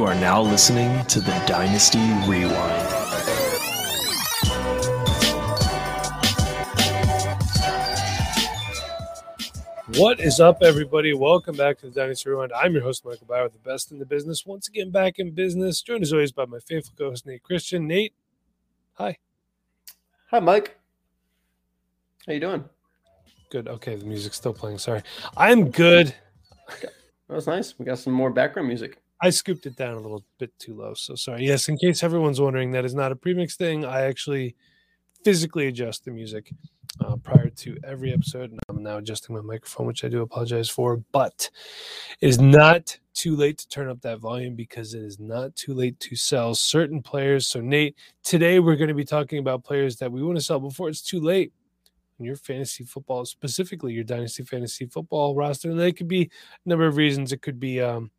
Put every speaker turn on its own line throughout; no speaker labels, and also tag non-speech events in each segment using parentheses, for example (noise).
You are now listening to the Dynasty Rewind.
What is up, everybody? Welcome back to the Dynasty Rewind. I'm your host, Michael Bower, the best in the business. Once again, back in business. Joined as always by my faithful co-host, Nate Christian. Nate, hi.
Hi, Mike. How you doing?
Good. Okay, the music's still playing. Sorry. I'm good.
That was nice. We got some more background music.
I scooped it down a little bit too low. So sorry. Yes, in case everyone's wondering, that is not a premix thing. I actually physically adjust the music uh, prior to every episode. And I'm now adjusting my microphone, which I do apologize for. But it is not too late to turn up that volume because it is not too late to sell certain players. So, Nate, today we're going to be talking about players that we want to sell before it's too late in your fantasy football, specifically your dynasty fantasy football roster. And that could be a number of reasons. It could be, um,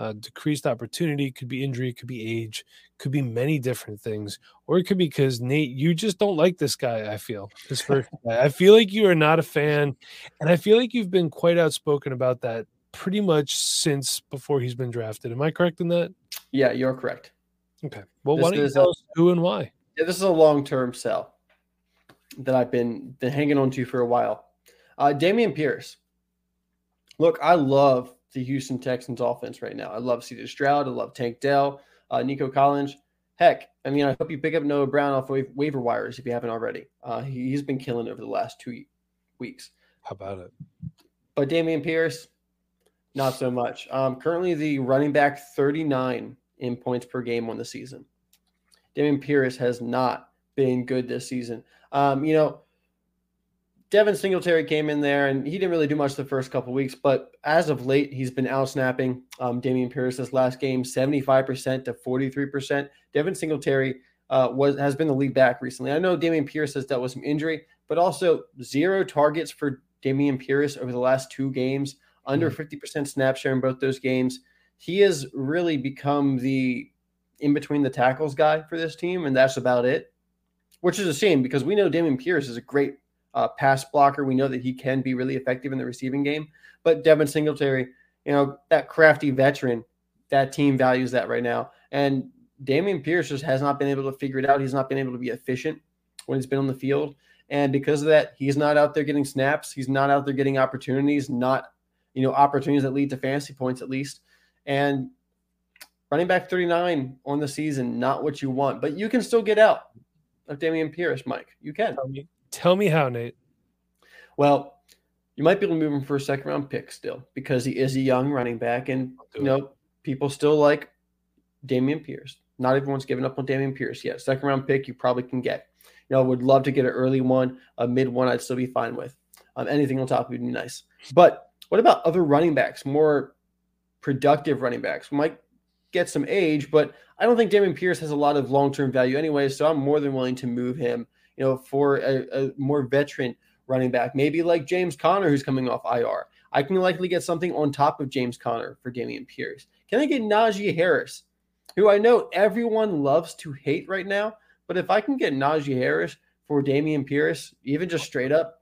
uh, decreased opportunity, could be injury, could be age, could be many different things, or it could be because Nate, you just don't like this guy. I feel this (laughs) first guy. I feel like you are not a fan, and I feel like you've been quite outspoken about that pretty much since before he's been drafted. Am I correct in that?
Yeah, you're correct.
Okay. Well,
This
why don't you tell
a-
us who and why?
Yeah, this is a long-term sell that I've been been hanging on to for a while. Uh, Dameon Pierce. Look, I love the Houston Texans offense right now. I love C.J. Stroud. I love Tank Dell, uh, Nico Collins. Heck, I mean, I hope you pick up Noah Brown off wa- waiver wires if you haven't already. Uh, he, he's been killing over the last two weeks.
How about it?
But Dameon Pierce, not so much. Um, currently, the running back 39 in points per game on the season. Dameon Pierce has not been good this season. Um, you know, Devin Singletary came in there and he didn't really do much the first couple weeks, but as of late, he's been out snapping um, Dameon Pierce this last game, 75% to 43%. Devin Singletary uh, was has been the lead back recently. I know Dameon Pierce has dealt with some injury, but also zero targets for Dameon Pierce over the last two games, under 50% snap share in both those games. He has really become the in between the tackles guy for this team, and that's about it, which is a shame because we know Dameon Pierce is a great uh, pass blocker. We know that he can be really effective in the receiving game, but Devin Singletary, you know, that crafty veteran, that team values that right now. And Dameon Pierce just has not been able to figure it out. He's not been able to be efficient when he's been on the field. And because of that, he's not out there getting snaps. He's not out there getting opportunities, not, you know, opportunities that lead to fantasy points at least. And running back 39 on the season, not what you want, but you can still get out of Dameon Pierce, Mike. You can.
Tell me, how, Nate.
Well, you might be able to move him for a second round pick still because he is a young running back, and you know people still like Dameon Pierce. Not everyone's given up on Dameon Pierce yet. Second round pick you probably can get. You know, would love to get an early one, a mid one. I'd still be fine with. Um, anything on top would be nice. But what about other running backs, more productive running backs? We might get some age, but I don't think Dameon Pierce has a lot of long term value anyway. So I'm more than willing to move him. You know, for a, a more veteran running back, maybe like James Conner, who's coming off IR. I can likely get something on top of James Conner for Dameon Pierce. Can I get Najee Harris, who I know everyone loves to hate right now? But if I can get Najee Harris for Dameon Pierce, even just straight up,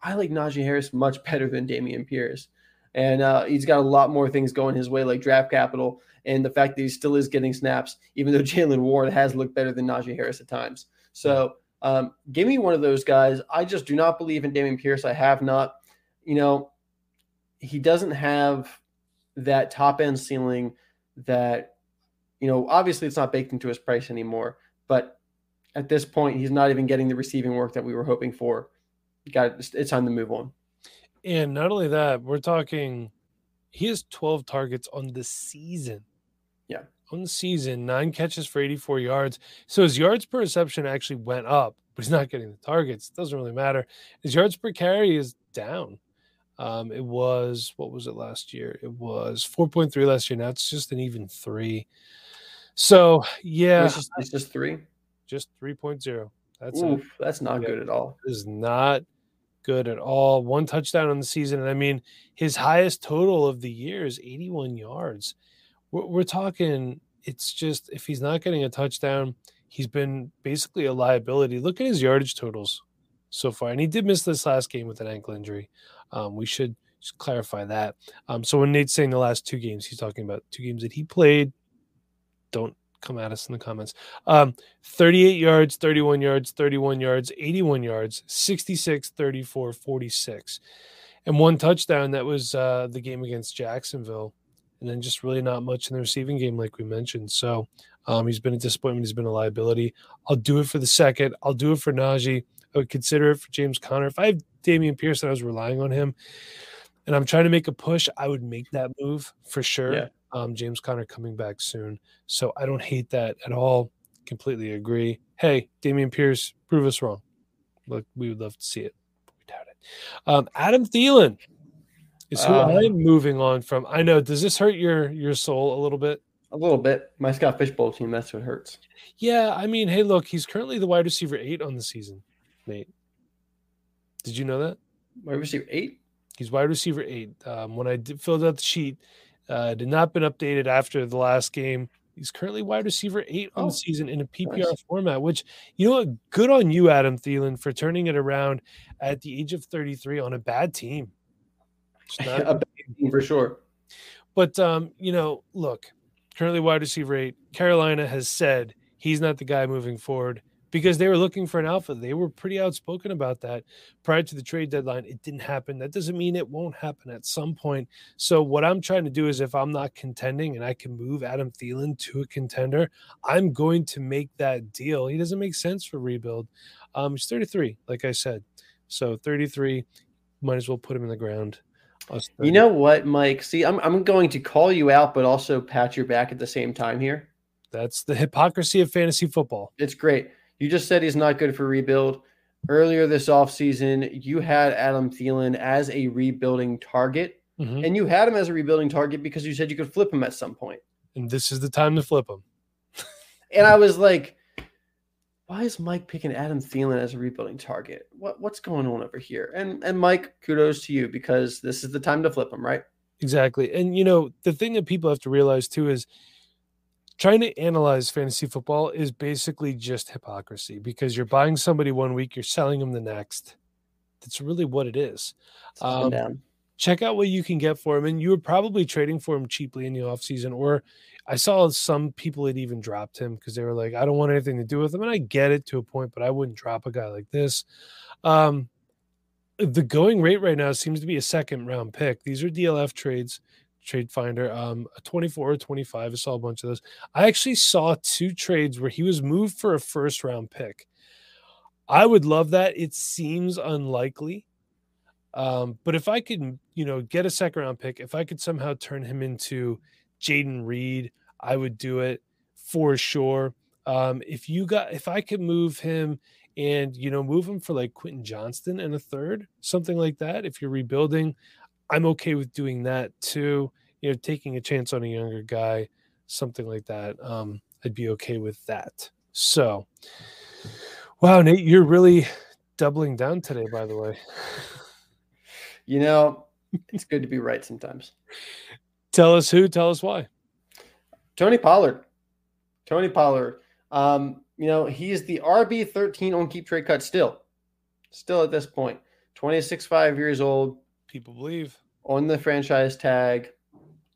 I like Najee Harris much (laughs) better than Dameon Pierce. And uh, he's got a lot more things going his way, like draft capital and the fact that he still is getting snaps, even though (laughs) Jalen Ward has looked better than Najee Harris at times. So um, give me one of those guys. I just do not believe in Dameon Pierce. I have not. You know, he doesn't have that top end ceiling that, you know, obviously it's not baked into his price anymore. But at this point, he's not even getting the receiving work that we were hoping for. Got it's time to move on.
And not only that, we're talking he has 12 targets on the season. On the season, nine catches for 84 yards. So his yards per reception actually went up, but he's not getting the targets. It doesn't really matter. His yards per carry is down. Um, it was, what was it last year? It was 4.3 last year. Now it's just an even three. So, yeah,
It's just, it's just three.
just 3.0. That's it.
Oof, that's not
Yeah.
good at all.
is not good at all. One touchdown on the season. And I mean, his highest total of the year is 81 yards. We're, we're talking, it's just, if he's not getting a touchdown, he's been basically a liability. Look at his yardage totals so far. And he did miss this last game with an ankle injury. Um, we should clarify that. Um, so when Nate's saying the last two games, he's talking about two games that he played don't come at us in the comments. Um, 38 yards, 31 yards, 31 yards, 81 yards, 66, 34, 46. And one touchdown that was uh, the game against Jacksonville. And then just really not much in the receiving game, like we mentioned. So um, he's been a disappointment. He's been a liability. I'll do it for the second. I'll do it for Najee. I would consider it for James Conner. If I have Dameon Pierce and I was relying on him and I'm trying to make a push, I would make that move for sure.
Yeah.
Um, James Conner coming back soon. So I don't hate that at all. Completely agree. Hey, Dameon Pierce, prove us wrong. Look, we would love to see it. We doubt it. Um, Adam Thielen is who
Uh,
I'm moving on from. I know. Does this hurt your your soul a little bit?
A little bit. My Scott Fishbowl team, that's what hurts.
Yeah, I mean, hey, look, he's currently the wide receiver eight on the season. Nate, did you know that
Wide receiver eight?
he's wide receiver eight? Um, when I did, filled out the sheet, uh, it had not been updated after the last game. He's currently wide receiver eight on
Oh,
the season in a PPR
nice.
format. Which you know, what? good on you, Adam Thielen, for turning it around at the age of thirty three on a bad team. (laughs) A
team for sure.
But um, you know, look, currently wide receiver eight. Carolina has said he's not the guy moving forward because they were looking for an alpha. They were pretty outspoken about that prior to the trade deadline. It didn't happen. That doesn't mean it won't happen at some point. So what I'm trying to do is if I'm not contending and I can move Adam Thielen to a contender, I'm going to make that deal. He doesn't make sense for rebuild. Um, he's 33, like I said. So 33, might as well put him in the ground.
You know what, Mike? See, I'm, I'm going to call you out, but also pat your back at the same time here.
That's the hypocrisy of fantasy football.
It's great. You just said he's not good for rebuild. Earlier this offseason, you had Adam Thielen as a rebuilding target,
Mhm.
and you had him as a rebuilding target because you said you could flip him at some point.
And this is the time to flip him.
And I was like, why is Mike picking Adam Thielen as a rebuilding target? What what's going on over here? And and Mike, kudos to you because this is the time to flip him, right?
Exactly. And you know, the thing that people have to realize too is trying to analyze fantasy football is basically just hypocrisy because you're buying somebody one week, you're selling them the next. That's really what it is.
It's up and
Um, check out what you can get for him. And you were probably trading for him cheaply in the offseason. Or I saw some people had even dropped him because they were like, I don't want anything to do with him. And I get it to a point, but I wouldn't drop a guy like this. Um, the going rate right now seems to be a second round pick. These are DLF trades, trade finder, um, a 24 or 25. I saw a bunch of those. I actually saw two trades where he was moved for a first round pick. I would love that. It seems unlikely. Um, but if I could, you know, get a second round pick, if I could somehow turn him into Jayden Reed, I would do it for sure. Um, if you got, if I could move him and you know move him for like Quentin Johnston and a third, something like that. If you're rebuilding, I'm okay with doing that too. You know, taking a chance on a younger guy, something like that. Um, I'd be okay with that. So, wow, Nate, you're really doubling down today. By the way,
You know, it's good to be right sometimes. (laughs)
tell us who, tell us why.
Tony Pollard. Tony Pollard. Um, you know, he's the RB 13 on keep trade cut still. Still at this point. 26, 5 years old
People believe.
on the franchise tag.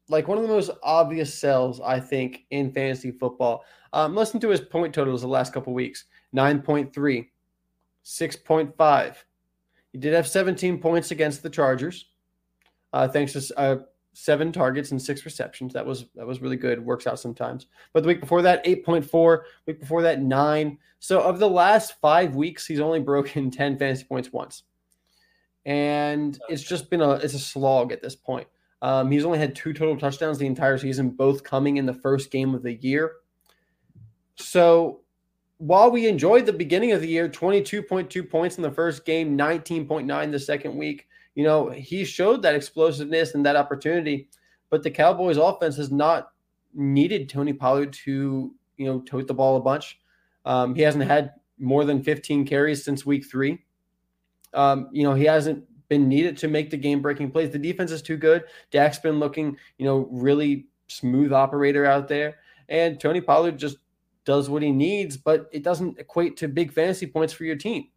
Like one of the most obvious sells, I think, in fantasy football. Um, listen to his point totals the last couple weeks 9.3, 6.5. He did have 17 points against the Chargers, uh, thanks to uh, seven targets and six receptions. That was that was really good. Works out sometimes. But the week before that, 8.4. Week before that, nine. So of the last five weeks, he's only broken (laughs) 10 fantasy points once. And it's just been a it's a slog at this point. Um, he's only had two total touchdowns the entire season, both coming in the first game of the year. So while we enjoyed the beginning of the year, 22.2 points in the first game, 19.9 the second week, you know, he showed that explosiveness and that opportunity. But the Cowboys offense has not needed Tony Pollard to, you know, tote the ball a bunch. Um, he hasn't had more than 15 carries since week three. Um, you know, he hasn't been needed to make the game breaking plays. The defense is too good. Dak's been looking, you know, really smooth operator out there. And Tony Pollard just does what he needs, but it doesn't equate to big fantasy points for your team.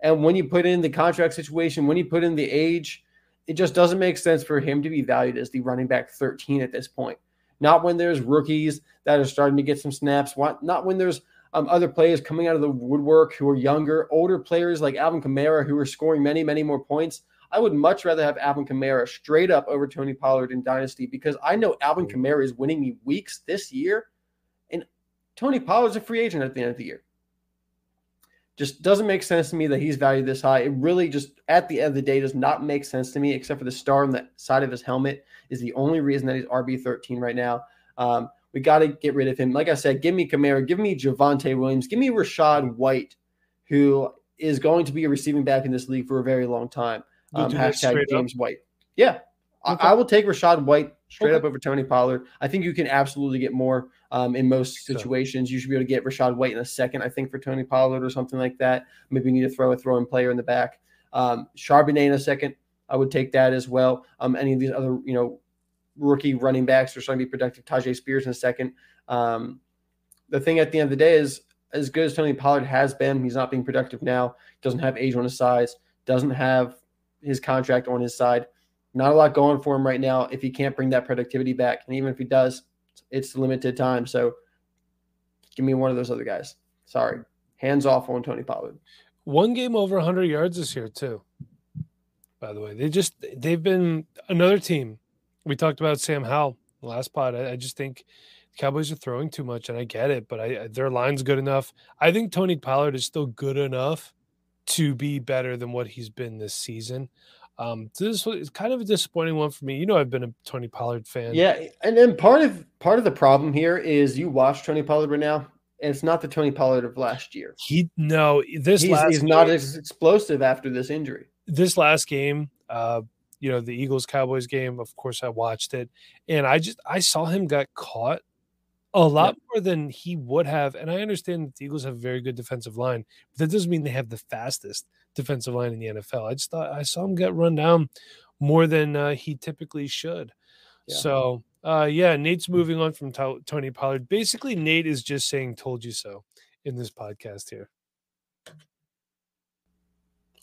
And when you put in the contract situation, when you put in the age, it just doesn't make sense for him to be valued as the running back 13 at this point. not when there's rookies that are starting to get some snaps, not when there's um, other players coming out of the woodwork who are younger, older players like Alvin Kamara who are scoring many, many more points. I would much rather have Alvin Kamara straight up over Tony Pollard in Dynasty because I know Alvin Kamara is winning me weeks this year, and Tony Pollard's a free agent at the end of the year. Just doesn't make sense to me that he's valued this high. It really just, at the end of the day, does not make sense to me, except for the star on the side of his helmet is the only reason that he's RB 13 right now. Um, we got to get rid of him. Like I said, give me Kamara, give me Javonte Williams, give me Rachaad White, who is going to be a receiving back in this league for a very long time. Um, hashtag James up. White. Yeah, okay. I, I, will take Rachaad White straight okay. up over Tony Pollard. I think you can absolutely get more um, in most situations. So. You should be able to get Rachaad White in a second, I think, for Tony Pollard or something like that. Maybe you need to throw a throwing player in the back. Um, Charbonnet in a second. I would take that as well. Um, any of these other, you know, rookie running backs are starting to be productive. Tyjae Spears in a second. Um, the thing at the end of the day is, as good as Tony Pollard has been, he's not being productive now. Doesn't have age on his size. Doesn't have his contract on his side. Not a lot going for him right now if he can't bring that productivity back. And even if he does, it's limited time. So give me one of those other guys. Sorry. Hands off on Tony Pollard.
One game over 100 yards this year, too. By the way, they just, they've been another team we talked about Sam Howell last pod. I, I, just think the Cowboys are throwing too much, and I get it, but I, their line's good enough. I think Tony Pollard is still good enough to be better than what he's been this season. Um, so this was kind of a disappointing one for me. You know, I've been a Tony Pollard fan.
Yeah, and then part of part of the problem here is you watch Tony Pollard right now, and it's not the Tony Pollard of last year.
He no, this
he's, he's game, not as explosive after this injury.
This last game, uh, you know the Eagles Cowboys game. Of course, I watched it, and I just I saw him got caught a lot yeah. more than he would have. And I understand that the Eagles have a very good defensive line, but that doesn't mean they have the fastest defensive line in the NFL. I just thought I saw him get run down more than uh, he typically should. Yeah. So uh, yeah, Nate's moving on from t- Tony Pollard. Basically, Nate is just saying "told you so" in this podcast here.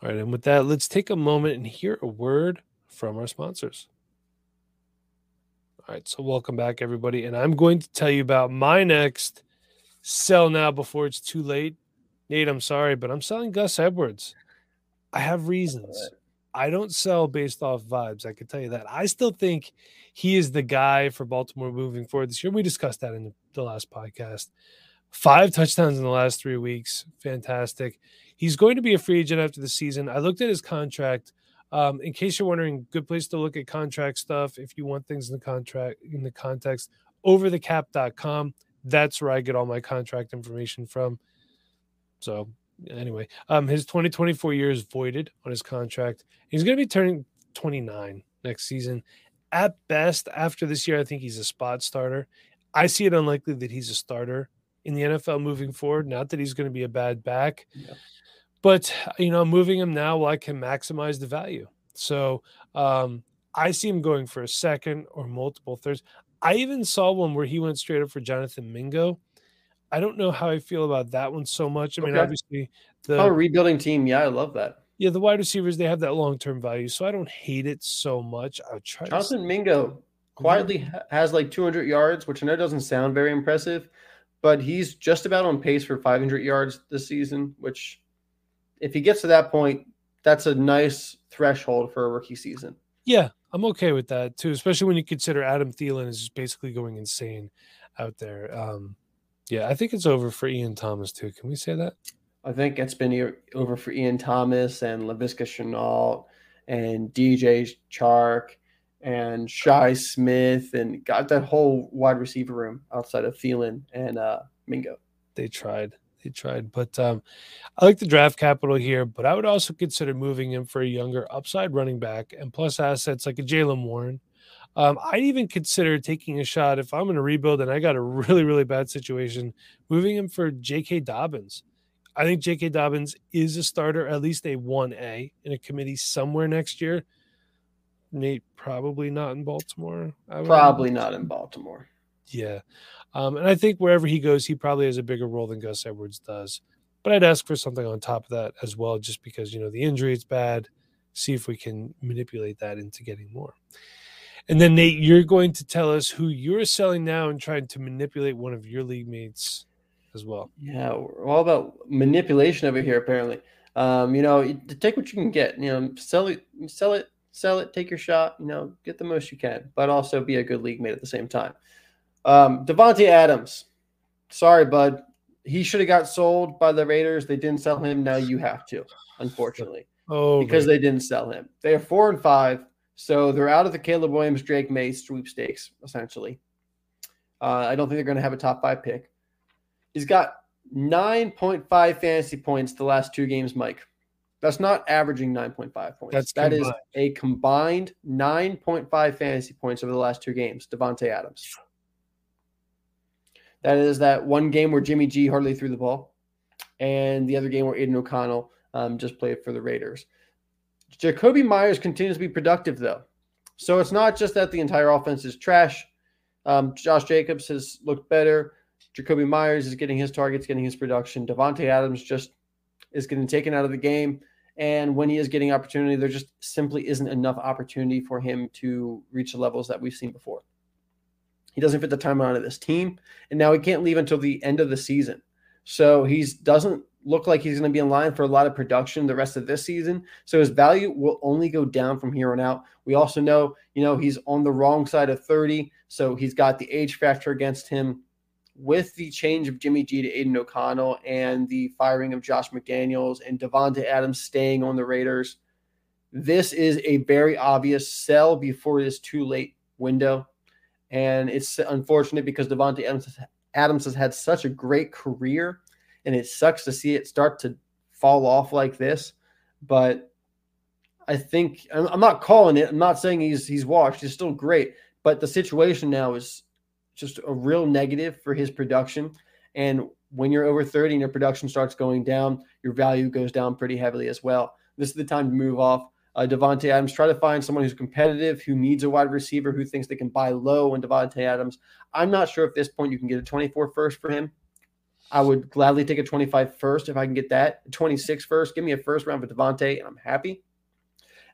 All right, and with that, let's take a moment and hear a word from our sponsors. All right, so welcome back, everybody. And I'm going to tell you about my next sell now before it's too late. Nate, I'm sorry, but I'm selling Gus Edwards. I have reasons. I don't sell based off vibes. I can tell you that. I still think he is the guy for Baltimore moving forward this year. We discussed that in the last podcast. Five touchdowns in the last three weeks. Fantastic. He's going to be a free agent after the season. I looked at his contract. Um, in case you're wondering, good place to look at contract stuff if you want things in the contract in the context. Overthecap.com. That's where I get all my contract information from. So anyway, um, his 2024 year is voided on his contract. He's going to be turning 29 next season. At best, after this year, I think he's a spot starter. I see it unlikely that he's a starter in the NFL moving forward. Not that he's going to be a bad back. Yeah but you know, moving him now, well, I can maximize the value. So um, I see him going for a second or multiple thirds. I even saw one where he went straight up for Jonathan Mingo. I don't know how I feel about that one so much. I mean, obviously,
the oh, rebuilding team, yeah, I love that.
Yeah, the wide receivers they have that long term value, so I don't hate it so much. I try.
Jonathan to... Mingo quietly mm-hmm. has like 200 yards, which I know doesn't sound very impressive, but he's just about on pace for 500 yards this season, which if he gets to that point, that's a nice threshold for a rookie season.
Yeah, I'm okay with that too, especially when you consider Adam Thielen is just basically going insane out there. Um, yeah, I think it's over for Ian Thomas too. Can we say that?
I think it's been over for Ian Thomas and Laviska Shenault and DJ Chark and Shi Smith and got that whole wide receiver room outside of Thielen and uh, Mingo.
They tried. They tried, but um, I like the draft capital here. But I would also consider moving him for a younger upside running back and plus assets like a Jalen Warren. Um, I'd even consider taking a shot if I'm going to rebuild and I got a (laughs) really, really bad situation, moving him for J.K. Dobbins. I think J.K. Dobbins is a starter, at least a 1A in a committee somewhere next year. Nate, probably not in Baltimore.
Probably not in Baltimore.
Yeah. Um, and I think wherever he goes, he probably has a bigger role than Gus Edwards does. But I'd ask for something on top of that as well, just because, you know, the injury is bad. See if we can manipulate that into getting more. And then Nate, you're going to tell us who you're selling now and trying to manipulate one of your league mates as well.
Yeah, we're all about manipulation over here. Apparently, um, you know, take what you can get. You know, sell it, sell it, sell it. Take your shot. You know, get the most you can, but also be a good league mate at the same time. Um, Davante Adams, sorry, bud. He should have got sold by the Raiders. They didn't sell him. Now you have to, unfortunately,
Oh,
because
right.
they didn't sell him. They are four and five, so they're out of the Caleb Williams, Drake Maye sweepstakes essentially. Uh, I don't think they're going to have a top five pick. He's got 9.5 fantasy points the last two games, Mike. That's not averaging 9.5 points.
That's
That is a combined 9.5 fantasy points over the last two games. Davante Adams. That is that one game where Jimmy G hardly threw the ball, and the other game where Aidan O'Connell um, just played for the Raiders. Jakobi Meyers continues to be productive, though. So it's not just that the entire offense is trash. Um, Josh Jacobs has looked better. Jakobi Meyers is getting his targets, getting his production. Davante Adams just is getting taken out of the game. And when he is getting opportunity, there just simply isn't enough opportunity for him to reach the levels that we've seen before. He doesn't fit the timeline of this team, and now he can't leave until the end of the season. So he doesn't look like he's going to be in line for a lot of production the rest of this season. So his value will only go down from here on out. We also know, you know, he's on the wrong side of 30, so he's got the age factor against him. With the change of Jimmy G to Aidan O'Connell and the firing of Josh McDaniels and Davante Adams staying on the Raiders, this is a very obvious sell before it is too late window. And it's unfortunate because Davante Adams, Adams has had such a great career, and it sucks to see it start to fall off like this. But I think I'm, not calling it. I'm not saying he's he's washed. He's still great, but the situation now is just a real negative for his production. And when you're over 30 and your production starts going down, your value goes down pretty heavily as well. This is the time to move off. Uh, Davante Adams, try to find someone who's competitive, who needs a wide receiver, who thinks they can buy low in Davante Adams. I'm not sure if this point you can get a 24 first for him. I would gladly take a 25 first if I can get that. 26 first. Give me a first round for Davante, and I'm happy.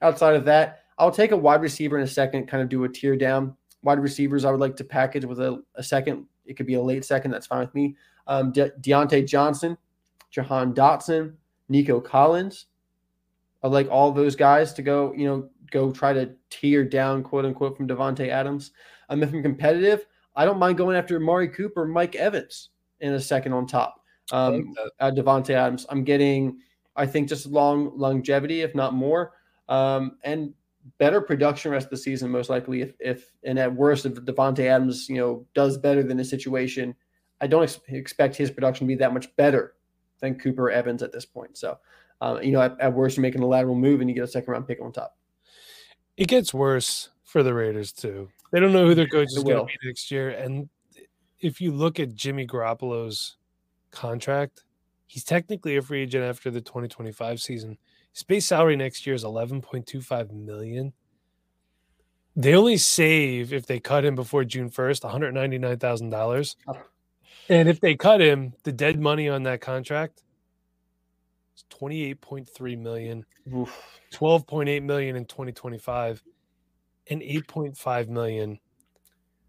Outside of that, I'll take a wide receiver in a second, kind of do a tear down. Wide receivers, I would like to package with a, a second. It could be a late second. That's fine with me. Um, De- Diontae Johnson, Jahan Dotson, Nico Collins. I like all those guys to go, you know, go try to tear down, quote unquote, from Davante Adams. Um, if I'm competitive, I don't mind going after Amari Cooper, Mike Evans in a second on top.
I like
Um,
that.
uh, Davante Adams. I'm getting, I think, just long longevity, if not more, um, and better production rest of the season, most likely. If, if and at worst, if Davante Adams, you know, does better than the situation, I don't ex- expect his production to be that much better than Cooper or Evans at this point. So, um, you know, at, at worst, you're making a lateral move and you get a second round pick on top.
It gets worse for the Raiders too. They don't know who their coach is going to
will.
be next year, and if you look at Jimmy Garoppolo's contract, he's technically a free agent after the 2025 season. His base salary next year is 11.25 million. They only save if they cut him before June 1st, $199,000.
Oh.
And if they cut him, the dead money on that contract is 28.3 million.
Oof.
12.8 million in 2025 and 8.5 million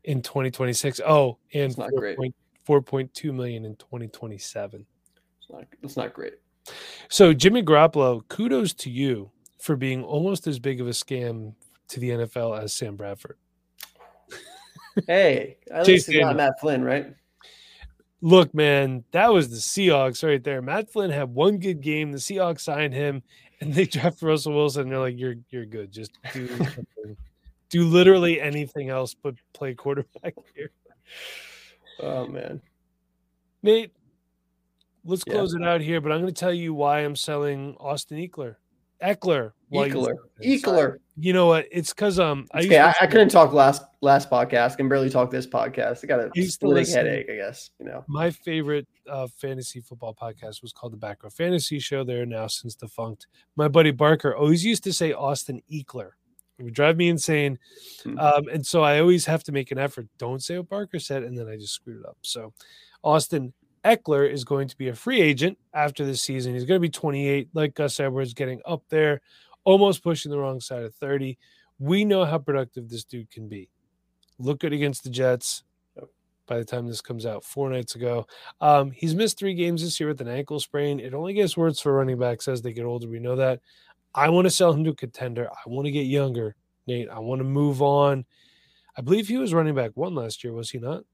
in 2026 oh and
That's not great.
4.2 million in 2027
It's not, not great.
so jimmy garoppolo kudos to you for being almost as big of a scam to the nfl as sam bradford
Hey, at least it's not Matt Flynn, right?
look man that was the seahawks right there matt flynn had one good game the seahawks signed him and they (laughs) draft russell wilson and they're like you're you're good just do (laughs) something. Do literally anything else but play quarterback (laughs) here
Oh man.
Nate, let's
Yeah.
close it out here, but I'm going to tell you why I'm selling Austin Eckler. Eckler.
Eckler. Eckler.
You know what? It's because um, I
Okay, I, I couldn't talk last last podcast. Can barely talk this podcast. I got a splitting headache. I guess you know.
My favorite uh, fantasy football podcast was called the Back Row Fantasy Show. They're now since defunct. My buddy Barker always used to say Austin Eckler. It would drive me insane.
Hmm.
Um, and so I always have to make an effort. Don't say what Barker said, and then I just screwed it up. So Austin Ekeler is going to be a free agent after this season. He's going to be 28, like Gus Edwards, getting up there, almost pushing the wrong side of 30. we know how productive this dude can be. Look good against the Jets. By the time this comes out, four nights ago, um, he's missed three games this year with an ankle sprain. It only gets worse for running backs as they get older. We know that. I want to sell him to a contender. I want to get younger, Nate. I want to move on. I believe he was running back one last year, was he not?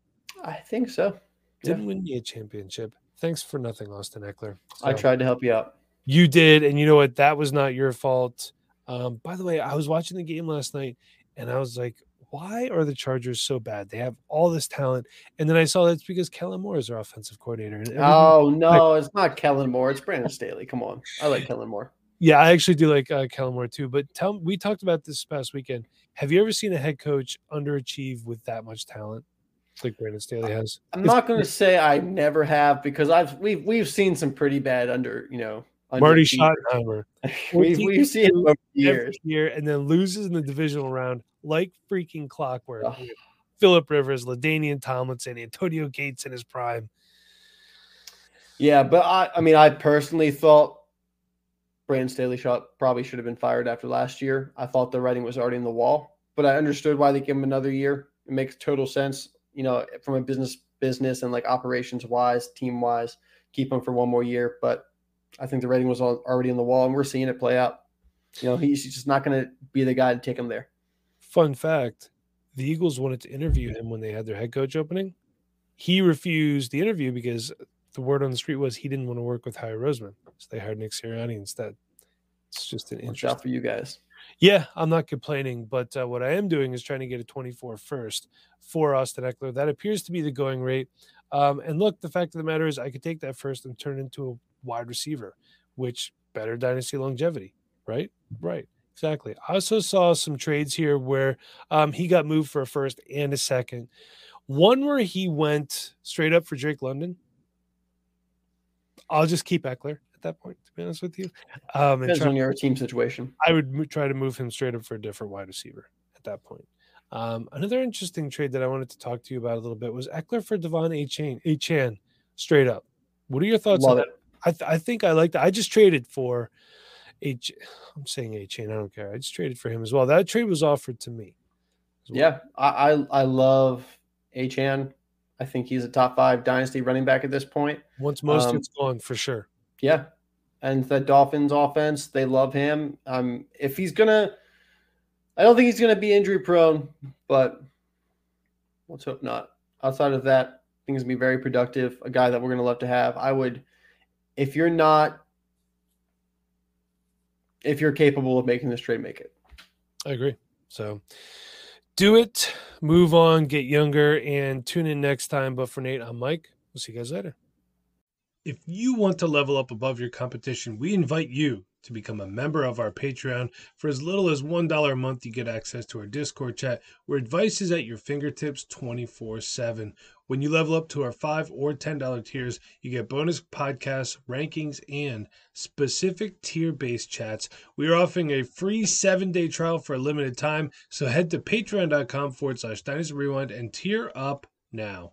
I think so.
Didn't win me a championship. Thanks for nothing, Austin Ekeler.
I tried to help you out.
You did, and you know what? That was not your fault. Um, by the way, I was watching the game last night, and I was like, "Why are the Chargers so bad? They have all this talent." And then I saw that's because Kellen Moore is their offensive coordinator.
Oh no, it's not Kellen Moore. It's Brandon Staley. Come on, I like Kellen Moore.
Yeah, I actually do like uh, Kellen Moore too. But tell we talked about this past weekend. Have you ever seen a head coach underachieve with that much talent, like Brandon Staley has?
I'm
It's-
not going to say I never have because I've we've we've seen some pretty bad under you know
Marty
underachievers.
Schottenheimer (laughs)
we've we've seen it over
every
years.
year, and then loses in the divisional round like freaking clockwork.
Ugh.
Philip Rivers, LaDainian Tomlinson, Antonio Gates in his prime.
Yeah, but I I mean I personally thought Brandon Staley shot probably should have been fired after last year. I thought the writing was already in the wall, but I understood why they gave him another year. It makes total sense, you know, from a business business and like operations wise, team wise, keep him for one more year. But I think the rating was already in the wall, and we're seeing it play out. You know, he's just not going to be the guy to take him there.
Fun fact the Eagles wanted to interview him when they had their head coach opening. He refused the interview because the word on the street was he didn't want to work with Howie Roseman. So they hired Nick Sirianni instead. It's just an
Watch
interesting.
out for you guys.
Yeah, I'm not complaining, but uh, what I am doing is trying to get a 24 first for Austin Ekeler. That appears to be the going rate. Um, and look, the fact of the matter is, I could take that first and turn it into a wide receiver, which better dynasty longevity, right? Right, exactly. I also saw some trades here where um, he got moved for a first and a second. One where he went straight up for Drake London. I'll just keep Ekeler at that point, to be honest with you. Um,
Depends
try-
on your team situation.
I would try to move him straight up for a different wide receiver at that point. Um, another interesting trade that I wanted to talk to you about a little bit was Ekeler for Devon A. Chan, A. Chan straight up. What are your thoughts
Love
on
it.
that? I, th- I think I like that. I just traded for A. I'm saying A. Chain. I don't care. I just traded for him as well. That trade was offered to me. well.
Yeah, I I, I love Achan. I think he's a top five dynasty running back at this point.
Once most
Um,
it's gone for sure.
Yeah, and the Dolphins offense, they love him. Um, if he's gonna, I don't think he's gonna be injury prone, but let's hope not. Outside of that, I think he's gonna be very productive. A guy that we're gonna love to have. I would, if you're not, if you're capable of making this trade, make it.
I agree. So do it, move on, get younger, and tune in next time. But for Nate, I'm Mike. We'll see you guys later. If you want to level up above your competition, we invite you to become a member of our Patreon. For as little as $1 a month, you get access to our Discord chat where advice is at your fingertips 24 7. When you level up to our 5 or $10 tiers, you get bonus podcasts, rankings, and specific tier based chats. We are offering a free seven day trial for a limited time, so head to patreon.com forward slash dynasty rewind and tier up now.